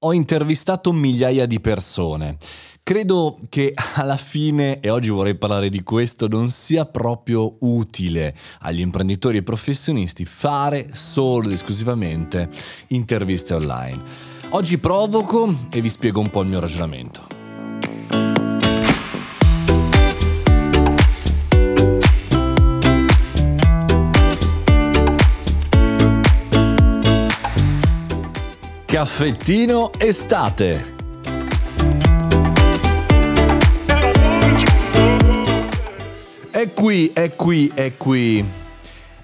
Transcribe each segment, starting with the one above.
Ho intervistato migliaia di persone. Credo che alla fine, e oggi vorrei parlare di questo, non sia proprio utile agli imprenditori e professionisti fare solo ed esclusivamente interviste online. Oggi provoco e vi spiego un po' il mio ragionamento. Caffettino estate. È qui, è qui, è qui.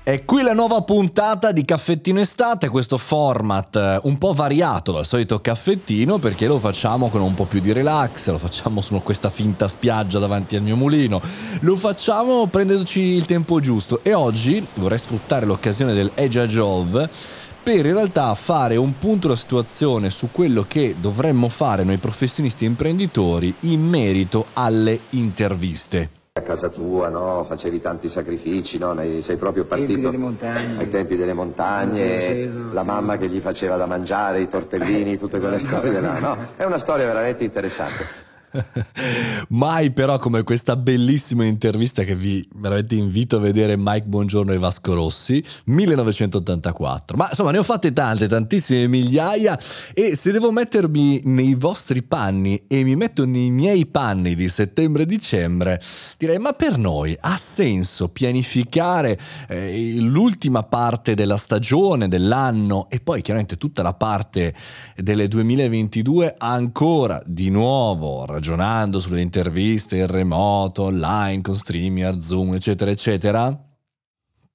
È qui la nuova puntata di Caffettino Estate, questo format eh, un po' variato dal solito caffettino perché lo facciamo con un po' più di relax, lo facciamo su questa finta spiaggia davanti al mio mulino, lo facciamo prendendoci il tempo giusto e oggi vorrei sfruttare l'occasione del Edge Jove per in realtà fare un punto della situazione su quello che dovremmo fare noi professionisti e imprenditori in merito alle interviste. A casa tua, no? Facevi tanti sacrifici, no? Sei proprio partito tempi delle montagne. ai tempi delle montagne, la mamma che gli faceva da mangiare, i tortellini, tutte quelle storie là, no? È una storia veramente interessante. Mai però come questa bellissima intervista che vi veramente invito a vedere Mike Buongiorno e Vasco Rossi, 1984. Ma insomma ne ho fatte tante, tantissime migliaia e se devo mettermi nei vostri panni e mi metto nei miei panni di settembre e dicembre, direi ma per noi ha senso pianificare eh, l'ultima parte della stagione, dell'anno e poi chiaramente tutta la parte delle 2022 ancora di nuovo ragionando sulle interviste in remoto, online, con StreamYard, Zoom, eccetera, eccetera?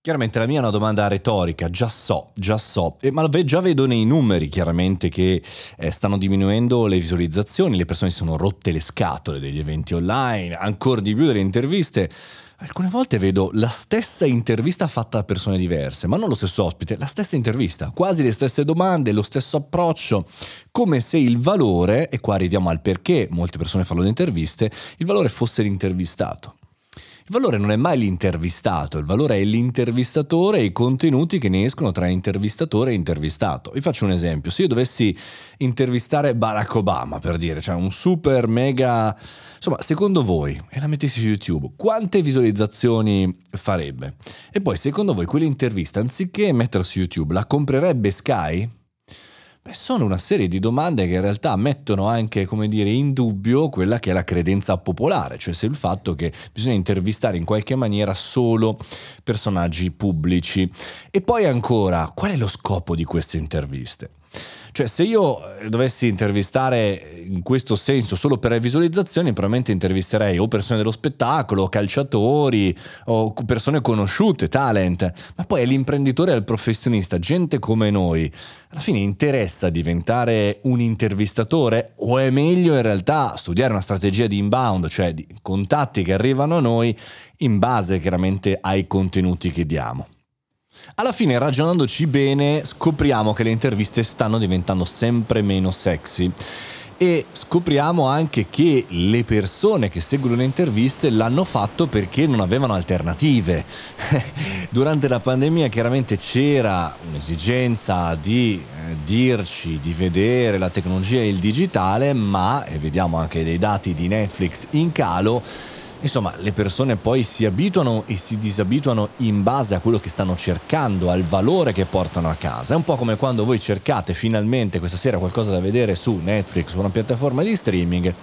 Chiaramente la mia è una domanda retorica, già so, già so, eh, ma già vedo nei numeri chiaramente che eh, stanno diminuendo le visualizzazioni, le persone si sono rotte le scatole degli eventi online, ancora di più delle interviste. Alcune volte vedo la stessa intervista fatta da persone diverse, ma non lo stesso ospite, la stessa intervista, quasi le stesse domande, lo stesso approccio, come se il valore, e qua arriviamo al perché molte persone fanno le interviste, il valore fosse l'intervistato. Il valore non è mai l'intervistato, il valore è l'intervistatore e i contenuti che ne escono tra intervistatore e intervistato. Vi faccio un esempio, se io dovessi intervistare Barack Obama, per dire, cioè un super mega... Insomma, secondo voi, e la mettessi su YouTube, quante visualizzazioni farebbe? E poi, secondo voi, quell'intervista, anziché metterla su YouTube, la comprerebbe Sky? Beh, sono una serie di domande che in realtà mettono anche, come dire, in dubbio quella che è la credenza popolare, cioè se il fatto che bisogna intervistare in qualche maniera solo personaggi pubblici. E poi ancora, qual è lo scopo di queste interviste? Cioè, se io eh, dovessi intervistare in questo senso solo per visualizzazioni, probabilmente intervisterei o persone dello spettacolo, o calciatori, o persone conosciute, talent. Ma poi all'imprenditore e al professionista, gente come noi, alla fine interessa diventare un intervistatore o è meglio in realtà studiare una strategia di inbound, cioè di contatti che arrivano a noi in base chiaramente ai contenuti che diamo? Alla fine, ragionandoci bene, scopriamo che le interviste stanno diventando sempre meno sexy. E scopriamo anche che le persone che seguono le interviste l'hanno fatto perché non avevano alternative. Durante la pandemia chiaramente c'era un'esigenza di eh, dirci, di vedere la tecnologia e il digitale, ma, e vediamo anche dei dati di Netflix in calo, Insomma, le persone poi si abituano e si disabituano in base a quello che stanno cercando, al valore che portano a casa. È un po' come quando voi cercate finalmente questa sera qualcosa da vedere su Netflix o una piattaforma di streaming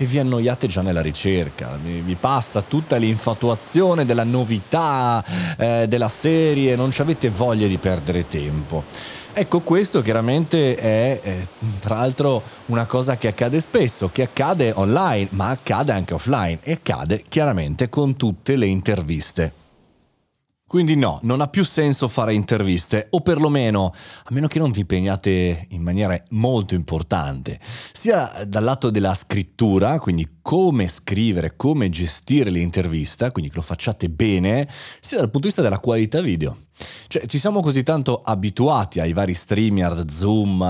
e vi annoiate già nella ricerca, vi, passa tutta l'infatuazione della novità eh, della serie, non avete voglia di perdere tempo. Ecco, questo chiaramente è eh, tra l'altro una cosa che accade spesso, che accade online, ma accade anche offline e accade chiaramente con tutte le interviste. Quindi no, non ha più senso fare interviste, o perlomeno, a meno che non vi impegnate in maniera molto importante, sia dal lato della scrittura, quindi come scrivere, come gestire l'intervista, quindi che lo facciate bene, sia dal punto di vista della qualità video. Cioè, ci siamo così tanto abituati ai vari StreamYard, Zoom,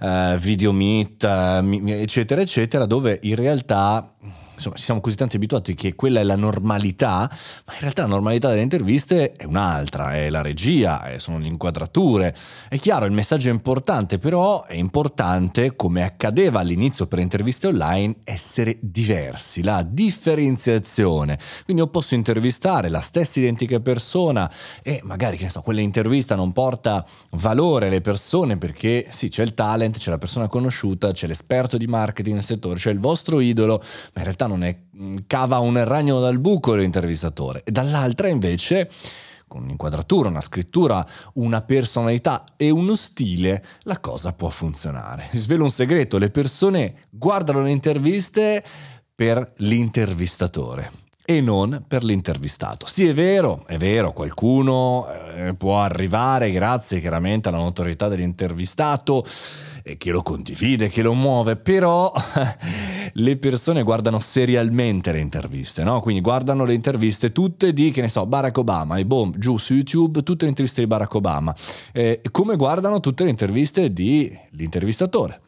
eh, Video eh, eccetera, eccetera, dove in realtà insomma, siamo così tanti abituati che quella è la normalità, ma in realtà la normalità delle interviste è un'altra, è la regia, sono le inquadrature. È chiaro, il messaggio è importante, però è importante, come accadeva all'inizio per interviste online, essere diversi, la differenziazione. Quindi io posso intervistare la stessa identica persona e magari, che ne so, quell'intervista non porta valore alle persone perché sì, c'è il talent, c'è la persona conosciuta, c'è l'esperto di marketing nel settore, c'è il vostro idolo, ma in realtà non è mm, cava un ragno dal buco l'intervistatore. E dall'altra invece con un'inquadratura, una scrittura, una personalità e uno stile, la cosa può funzionare. Svelo un segreto, le persone guardano le interviste per l'intervistatore e non per l'intervistato. Sì, è vero, è vero, qualcuno eh, può arrivare grazie chiaramente alla notorietà dell'intervistato e che lo condivide, che lo muove, però le persone guardano serialmente le interviste, no? Quindi guardano le interviste tutte di, che ne so, Barack Obama e boom, giù su YouTube tutte le interviste di Barack Obama, eh, come guardano tutte le interviste di l'intervistatore.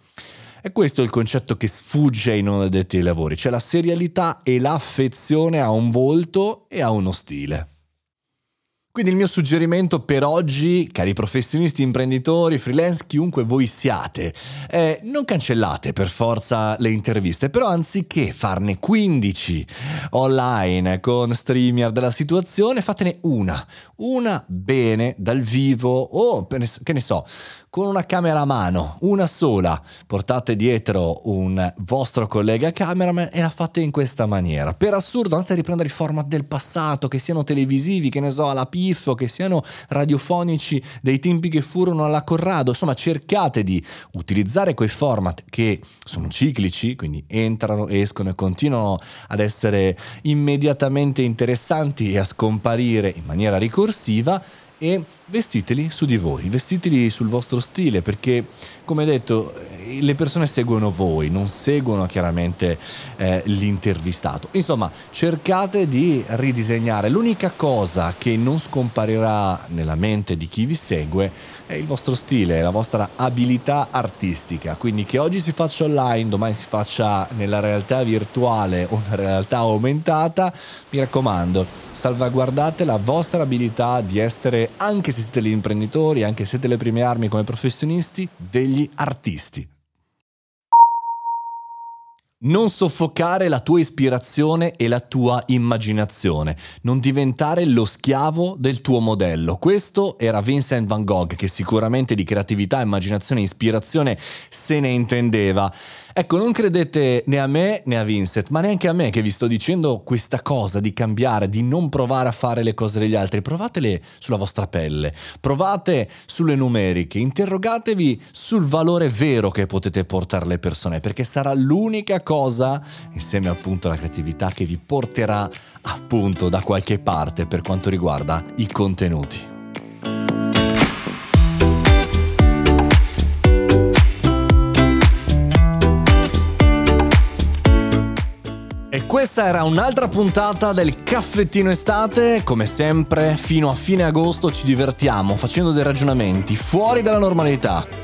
E questo è il concetto che sfugge ai non addetti ai lavori, cioè la serialità e l'affezione a un volto e a uno stile. Quindi il mio suggerimento per oggi, cari professionisti, imprenditori, freelance, chiunque voi siate, è non cancellate per forza le interviste, però anziché farne 15 online con streamer della situazione, fatene una, una bene dal vivo o che ne so, con una camera a mano, una sola. Portate dietro un vostro collega cameraman e la fate in questa maniera. Per assurdo andate a riprendere i format del passato, che siano televisivi, che ne so, alla Piffo, che siano radiofonici dei tempi che furono alla Corrado. Insomma, cercate di utilizzare quei format che sono ciclici, quindi entrano, escono e continuano ad essere immediatamente interessanti e a scomparire in maniera ricorsiva e vestiteli su di voi, vestiteli sul vostro stile perché come detto le persone seguono voi, non seguono chiaramente eh, l'intervistato. Insomma, cercate di ridisegnare. L'unica cosa che non scomparirà nella mente di chi vi segue è il vostro stile, la vostra abilità artistica. Quindi che oggi si faccia online, domani si faccia nella realtà virtuale o nella realtà aumentata, mi raccomando, salvaguardate la vostra abilità di essere, anche se siete gli imprenditori, anche se siete le prime armi come professionisti, degli artisti. Non soffocare la tua ispirazione e la tua immaginazione, non diventare lo schiavo del tuo modello. Questo era Vincent van Gogh che sicuramente di creatività, immaginazione e ispirazione se ne intendeva. Ecco, non credete né a me né a Vincent, ma neanche a me che vi sto dicendo questa cosa di cambiare, di non provare a fare le cose degli altri. Provatele sulla vostra pelle, provate sulle numeriche, interrogatevi sul valore vero che potete portare alle persone, perché sarà l'unica cosa, insieme appunto alla creatività, che vi porterà appunto da qualche parte per quanto riguarda i contenuti. E questa era un'altra puntata del caffettino estate, come sempre fino a fine agosto ci divertiamo facendo dei ragionamenti fuori dalla normalità